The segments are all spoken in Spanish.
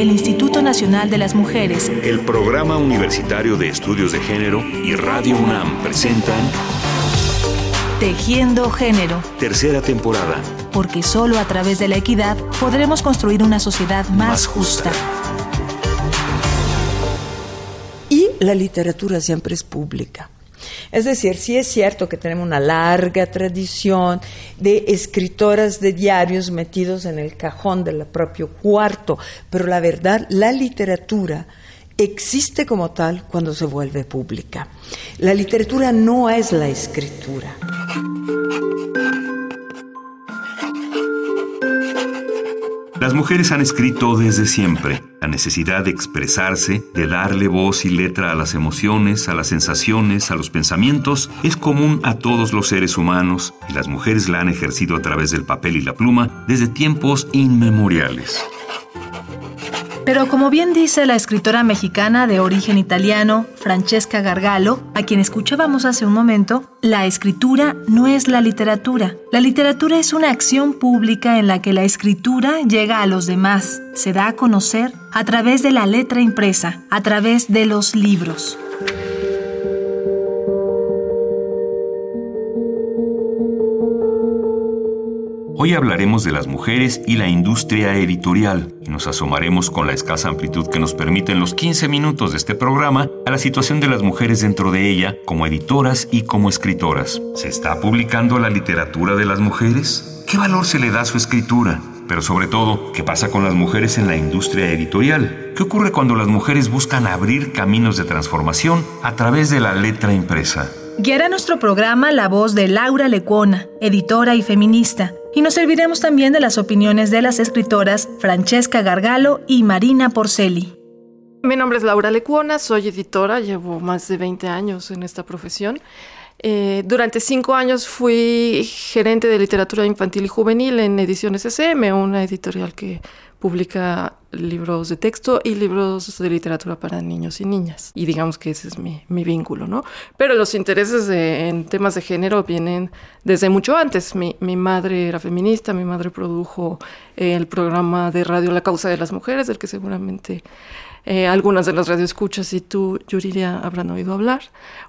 el Instituto Nacional de las Mujeres, el Programa Universitario de Estudios de Género y Radio UNAM presentan Tejiendo Género. Tercera temporada. Porque solo a través de la equidad podremos construir una sociedad más, justa. Y la literatura siempre es pública. Es decir, sí es cierto que tenemos una larga tradición de escritoras de diarios metidos en el cajón del propio cuarto, pero la verdad, la literatura existe como tal cuando se vuelve pública. La literatura no es la escritura. Las mujeres han escrito desde siempre. La necesidad de expresarse, de darle voz y letra a las emociones, a las sensaciones, a los pensamientos, es común a todos los seres humanos y las mujeres la han ejercido a través del papel y la pluma desde tiempos inmemoriales. Pero como bien dice la escritora mexicana de origen italiano, Francesca Gargalo, a quien escuchábamos hace un momento, la escritura no es la literatura. La literatura es una acción pública en la que la escritura llega a los demás, se da a conocer a través de la letra impresa, a través de los libros. Hoy hablaremos de las mujeres y la industria editorial y nos asomaremos con la escasa amplitud que nos permiten los 15 minutos de este programa a la situación de las mujeres dentro de ella como editoras y como escritoras. ¿Se está publicando la literatura de las mujeres? ¿Qué valor se le da a su escritura? Pero sobre todo, ¿qué pasa con las mujeres en la industria editorial? ¿Qué ocurre cuando las mujeres buscan abrir caminos de transformación a través de la letra impresa? Guiará nuestro programa la voz de Laura Lecuona, editora y feminista, y nos serviremos también de las opiniones de las escritoras Francesca Gargalo y Marina Porceli. Mi nombre es Laura Lecuona, soy editora, llevo más de 20 años en esta profesión. Eh, durante cinco años fui gerente de literatura infantil y juvenil en Ediciones SM, una editorial que publica libros de texto y libros de literatura para niños y niñas. Y digamos que ese es mi, mi vínculo, ¿no? Pero los intereses en temas de género vienen desde mucho antes. Mi, mi, madre era feminista, mi madre produjo el programa de radio La Causa de las Mujeres, del que seguramente eh, algunas de las radioescuchas y tú, Yuriria, habrán oído hablar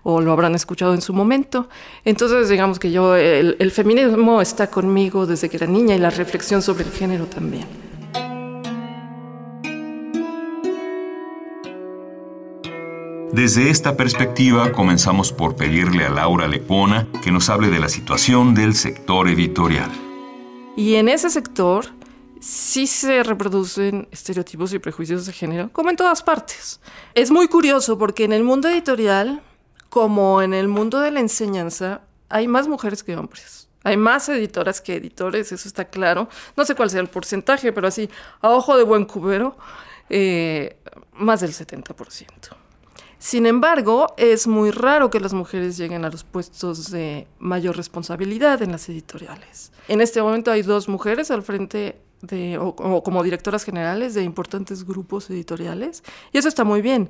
o lo habrán escuchado en su momento. Entonces, digamos que yo, el, el feminismo está conmigo desde que era niña y la reflexión sobre el género también. Desde esta perspectiva comenzamos por pedirle a Laura Lepona que nos hable de la situación del sector editorial. Y en ese sector sí se reproducen estereotipos y prejuicios de género, como en todas partes. Es muy curioso porque en el mundo editorial, como en el mundo de la enseñanza, hay más mujeres que hombres. Hay más editoras que editores, eso está claro. No sé cuál sea el porcentaje, pero así, a ojo de buen cubero, eh, más del 70%. Sin embargo, es muy raro que las mujeres lleguen a los puestos de mayor responsabilidad en las editoriales. En este momento hay dos mujeres al frente de, o, o como directoras generales de importantes grupos editoriales, y eso está muy bien,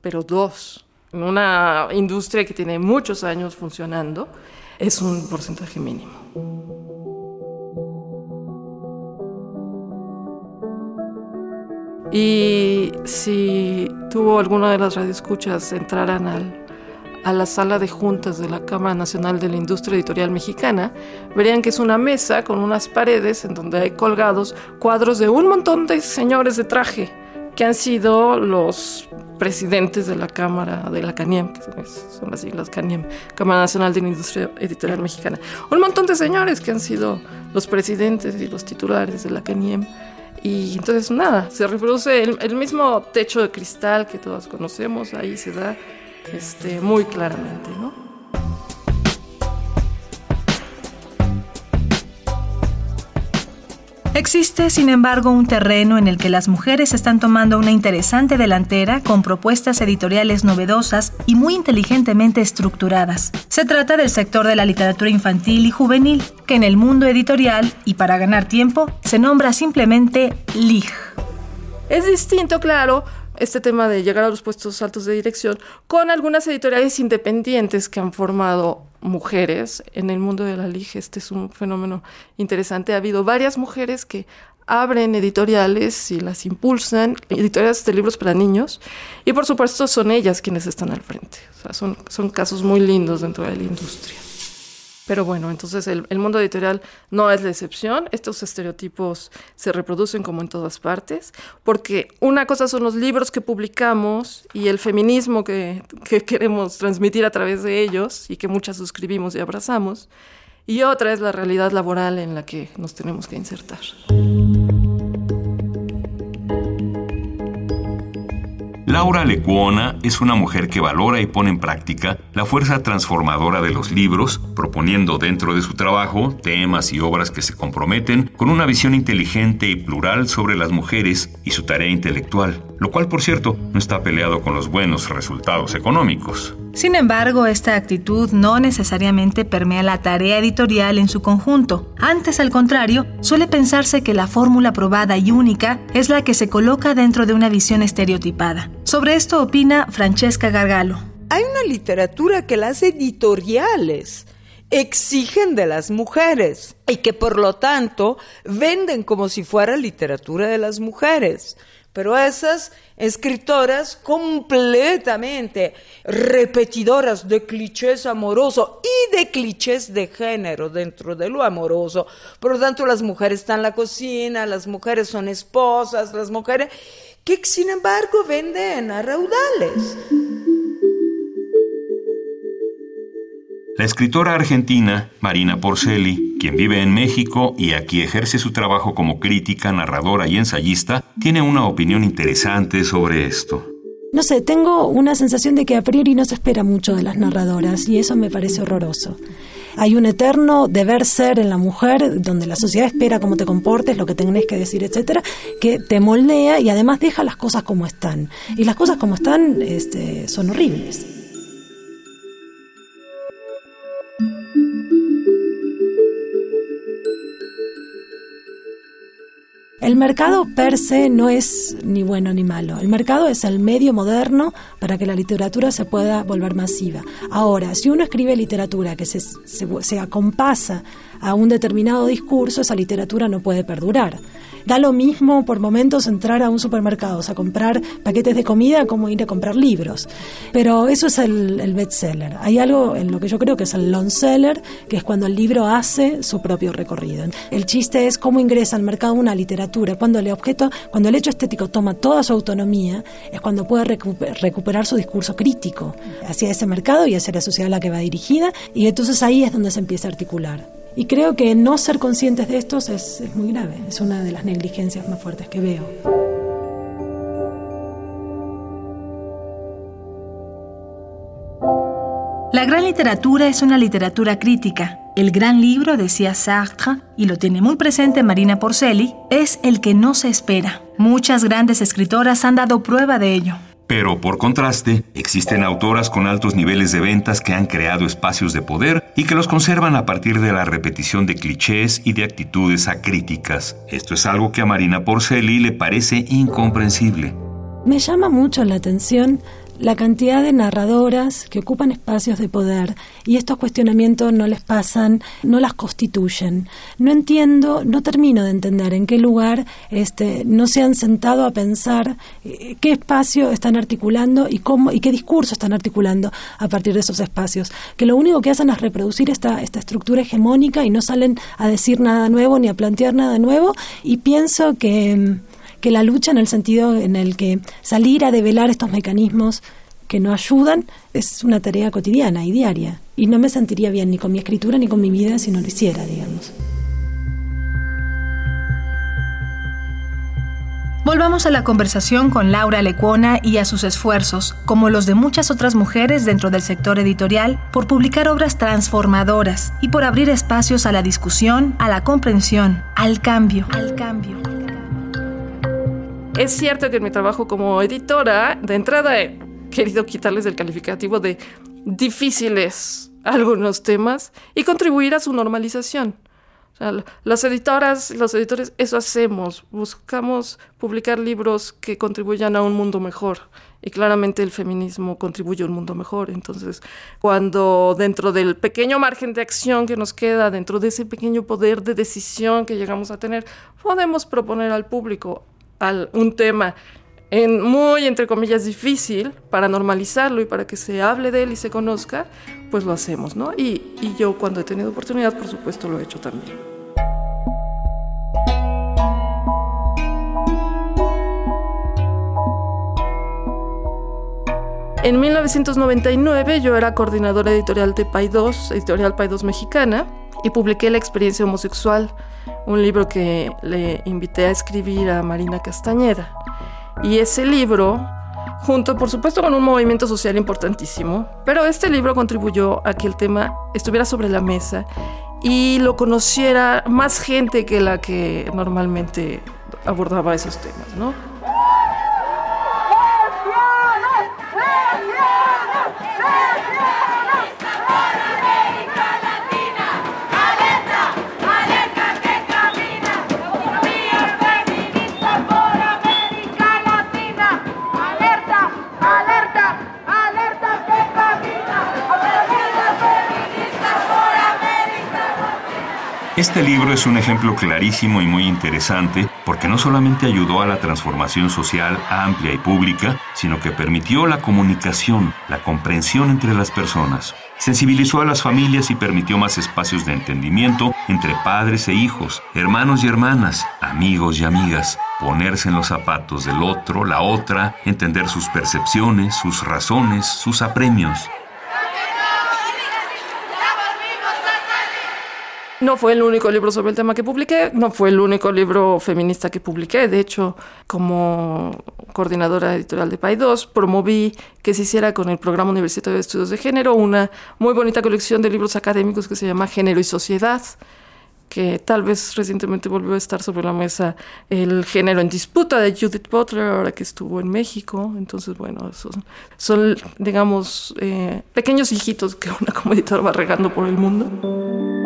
pero dos, en una industria que tiene muchos años funcionando, es un porcentaje mínimo. Y si tuvo alguna de las radioescuchas entraran al, a la sala de juntas de la Cámara Nacional de la Industria Editorial Mexicana, verían que es una mesa con unas paredes en donde hay colgados cuadros de un montón de señores de traje que han sido los presidentes de la Cámara de la CANIEM, que son las siglas CANIEM, Cámara Nacional de la Industria Editorial Mexicana. Un montón de señores que han sido los presidentes y los titulares de la CANIEM. Y entonces nada, se reproduce el, el mismo techo de cristal que todos conocemos, ahí se da este, muy claramente, ¿no? Existe, sin embargo, un terreno en el que las mujeres están tomando una interesante delantera con propuestas editoriales novedosas y muy inteligentemente estructuradas. Se trata del sector de la literatura infantil y juvenil, que en el mundo editorial, y para ganar tiempo, se nombra simplemente LIG. Es distinto, claro, este tema de llegar a los puestos altos de dirección con algunas editoriales independientes que han formado mujeres en el mundo de la LIG. Este es un fenómeno interesante. Ha habido varias mujeres que abren editoriales y las impulsan, editoriales de libros para niños, y por supuesto son ellas quienes están al frente. O sea, son, son casos muy lindos dentro de la industria. Pero bueno, entonces el, mundo editorial no es la excepción. Estos estereotipos se reproducen como en todas partes, porque una cosa son los libros que publicamos y el feminismo que queremos transmitir a través de ellos y que muchas suscribimos y abrazamos, y otra es la realidad laboral en la que nos tenemos que insertar. Laura Lecuona es una mujer que valora y pone en práctica la fuerza transformadora de los libros, proponiendo dentro de su trabajo temas y obras que se comprometen con una visión inteligente y plural sobre las mujeres y su tarea intelectual, lo cual por cierto no está peleado con los buenos resultados económicos. Sin embargo, esta actitud no necesariamente permea la tarea editorial en su conjunto. Antes, al contrario, suele pensarse que la fórmula probada y única es la que se coloca dentro de una visión estereotipada. Sobre esto opina Francesca Gargalo. Hay una literatura que las editoriales exigen de las mujeres y que por lo tanto venden como si fuera literatura de las mujeres pero esas escritoras completamente repetidoras de clichés amorosos y de clichés de género dentro de lo amoroso. Por lo tanto, las mujeres están en la cocina, las mujeres son esposas, las mujeres que sin embargo venden a raudales. La escritora argentina Marina Porceli, quien vive en México y aquí ejerce su trabajo como crítica, narradora y ensayista, tiene una opinión interesante sobre esto. No sé, tengo una sensación de que a priori no se espera mucho de las narradoras y eso me parece horroroso. Hay un eterno deber ser en la mujer, donde la sociedad espera cómo te comportes, lo que tenés que decir, etcétera, que te moldea y además deja las cosas como están. Y las cosas como están este, son horribles. El mercado per se no es ni bueno ni malo. El mercado es el medio moderno para que la literatura se pueda volver masiva. Ahora, si uno escribe literatura que se, se, se acompasa a un determinado discurso, esa literatura no puede perdurar. Da lo mismo por momentos entrar a un supermercado, o comprar paquetes de comida como ir a comprar libros. Pero eso es el, el bestseller. Hay algo en lo que yo creo que es el long seller, que es cuando el libro hace su propio recorrido. El chiste es cómo ingresa al mercado una literatura. Cuando el objeto, cuando el hecho estético toma toda su autonomía, es cuando puede recuperar su discurso crítico hacia ese mercado y hacia la sociedad a la que va dirigida. Y entonces ahí es donde se empieza a articular. Y creo que no ser conscientes de estos es, es muy grave, es una de las negligencias más fuertes que veo. La gran literatura es una literatura crítica. El gran libro, decía Sartre, y lo tiene muy presente Marina Porceli, es el que no se espera. Muchas grandes escritoras han dado prueba de ello. Pero por contraste, existen autoras con altos niveles de ventas que han creado espacios de poder y que los conservan a partir de la repetición de clichés y de actitudes acríticas. Esto es algo que a Marina Porceli le parece incomprensible. Me llama mucho la atención la cantidad de narradoras que ocupan espacios de poder y estos cuestionamientos no les pasan, no las constituyen. No entiendo, no termino de entender en qué lugar este, no se han sentado a pensar eh, qué espacio están articulando y cómo y qué discurso están articulando a partir de esos espacios. Que lo único que hacen es reproducir esta, esta estructura hegemónica y no salen a decir nada nuevo ni a plantear nada nuevo. Y pienso que que la lucha en el sentido en el que salir a develar estos mecanismos que no ayudan es una tarea cotidiana y diaria. Y no me sentiría bien ni con mi escritura ni con mi vida si no lo hiciera, digamos. Volvamos a la conversación con Laura Lecuona y a sus esfuerzos, como los de muchas otras mujeres dentro del sector editorial, por publicar obras transformadoras y por abrir espacios a la discusión, a la comprensión, al cambio, al cambio. Es cierto que en mi trabajo como editora, de entrada he querido quitarles el calificativo de difíciles algunos temas y contribuir a su normalización. las editoras, los editores, eso hacemos. Buscamos publicar libros que contribuyan a un mundo mejor. Y claramente el feminismo contribuye a un mundo mejor. Entonces, cuando dentro del pequeño margen de acción que nos queda, dentro de ese pequeño poder de decisión que llegamos a tener, podemos proponer al público al, un tema en muy, entre comillas, difícil para normalizarlo y para que se hable de él y se conozca, pues lo hacemos, ¿no? Y, y yo cuando he tenido oportunidad, por supuesto, lo he hecho también. En 1999 yo era coordinadora editorial de Pay 2, editorial Pay 2 mexicana, y publiqué La experiencia homosexual, un libro que le invité a escribir a Marina Castañeda. Y ese libro, junto por supuesto con un movimiento social importantísimo, pero este libro contribuyó a que el tema estuviera sobre la mesa y lo conociera más gente que la que normalmente abordaba esos temas, ¿no? Este libro es un ejemplo clarísimo y muy interesante porque no solamente ayudó a la transformación social amplia y pública, sino que permitió la comunicación, la comprensión entre las personas. Sensibilizó a las familias y permitió más espacios de entendimiento entre padres e hijos, hermanos y hermanas, amigos y amigas, ponerse en los zapatos del otro, la otra, entender sus percepciones, sus razones, sus apremios. No fue el único libro sobre el tema que publiqué, no fue el único libro feminista que publiqué. De hecho, como coordinadora editorial de PAI 2, promoví que se hiciera con el Programa Universitario de Estudios de Género una muy bonita colección de libros académicos que se llama Género y Sociedad que tal vez recientemente volvió a estar sobre la mesa el género en disputa de Judith Butler, ahora que estuvo en México. Entonces, bueno, son, son digamos, eh, pequeños hijitos que una como editora va regando por el mundo.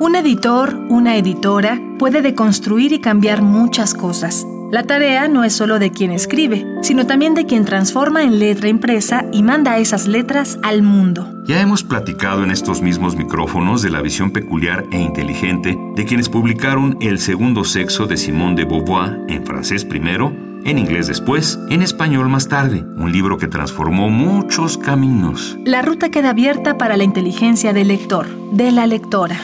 Un editor, una editora, puede deconstruir y cambiar muchas cosas. La tarea no es solo de quien escribe, sino también de quien transforma en letra impresa y manda esas letras al mundo. Ya hemos platicado en estos mismos micrófonos de la visión peculiar e inteligente de quienes publicaron El segundo sexo de Simone de Beauvoir en francés primero, en inglés después, en español más tarde, un libro que transformó muchos caminos. La ruta queda abierta para la inteligencia del lector, de la lectora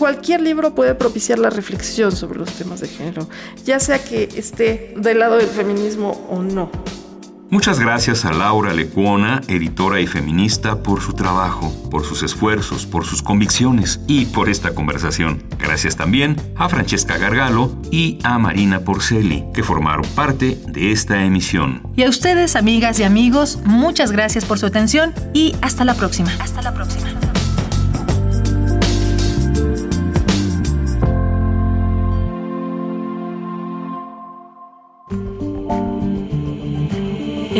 cualquier libro puede propiciar la reflexión sobre los temas de género, ya sea que esté del lado del feminismo o no. Muchas gracias a Laura Lecuona, editora y feminista, por su trabajo, por sus esfuerzos, por sus convicciones y por esta conversación. Gracias también a Francesca Gargalo y a Marina Porceli, que formaron parte de esta emisión. Y a ustedes, amigas y amigos, muchas gracias por su atención y hasta la próxima. Hasta la próxima.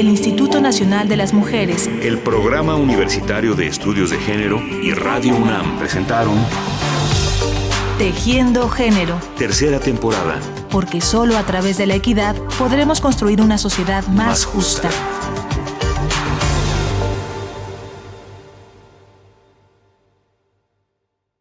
El Instituto Nacional de las Mujeres, el Programa Universitario de Estudios de Género y Radio UNAM presentaron Tejiendo Género. Tercera temporada. Porque solo a través de la equidad podremos construir una sociedad más, justa.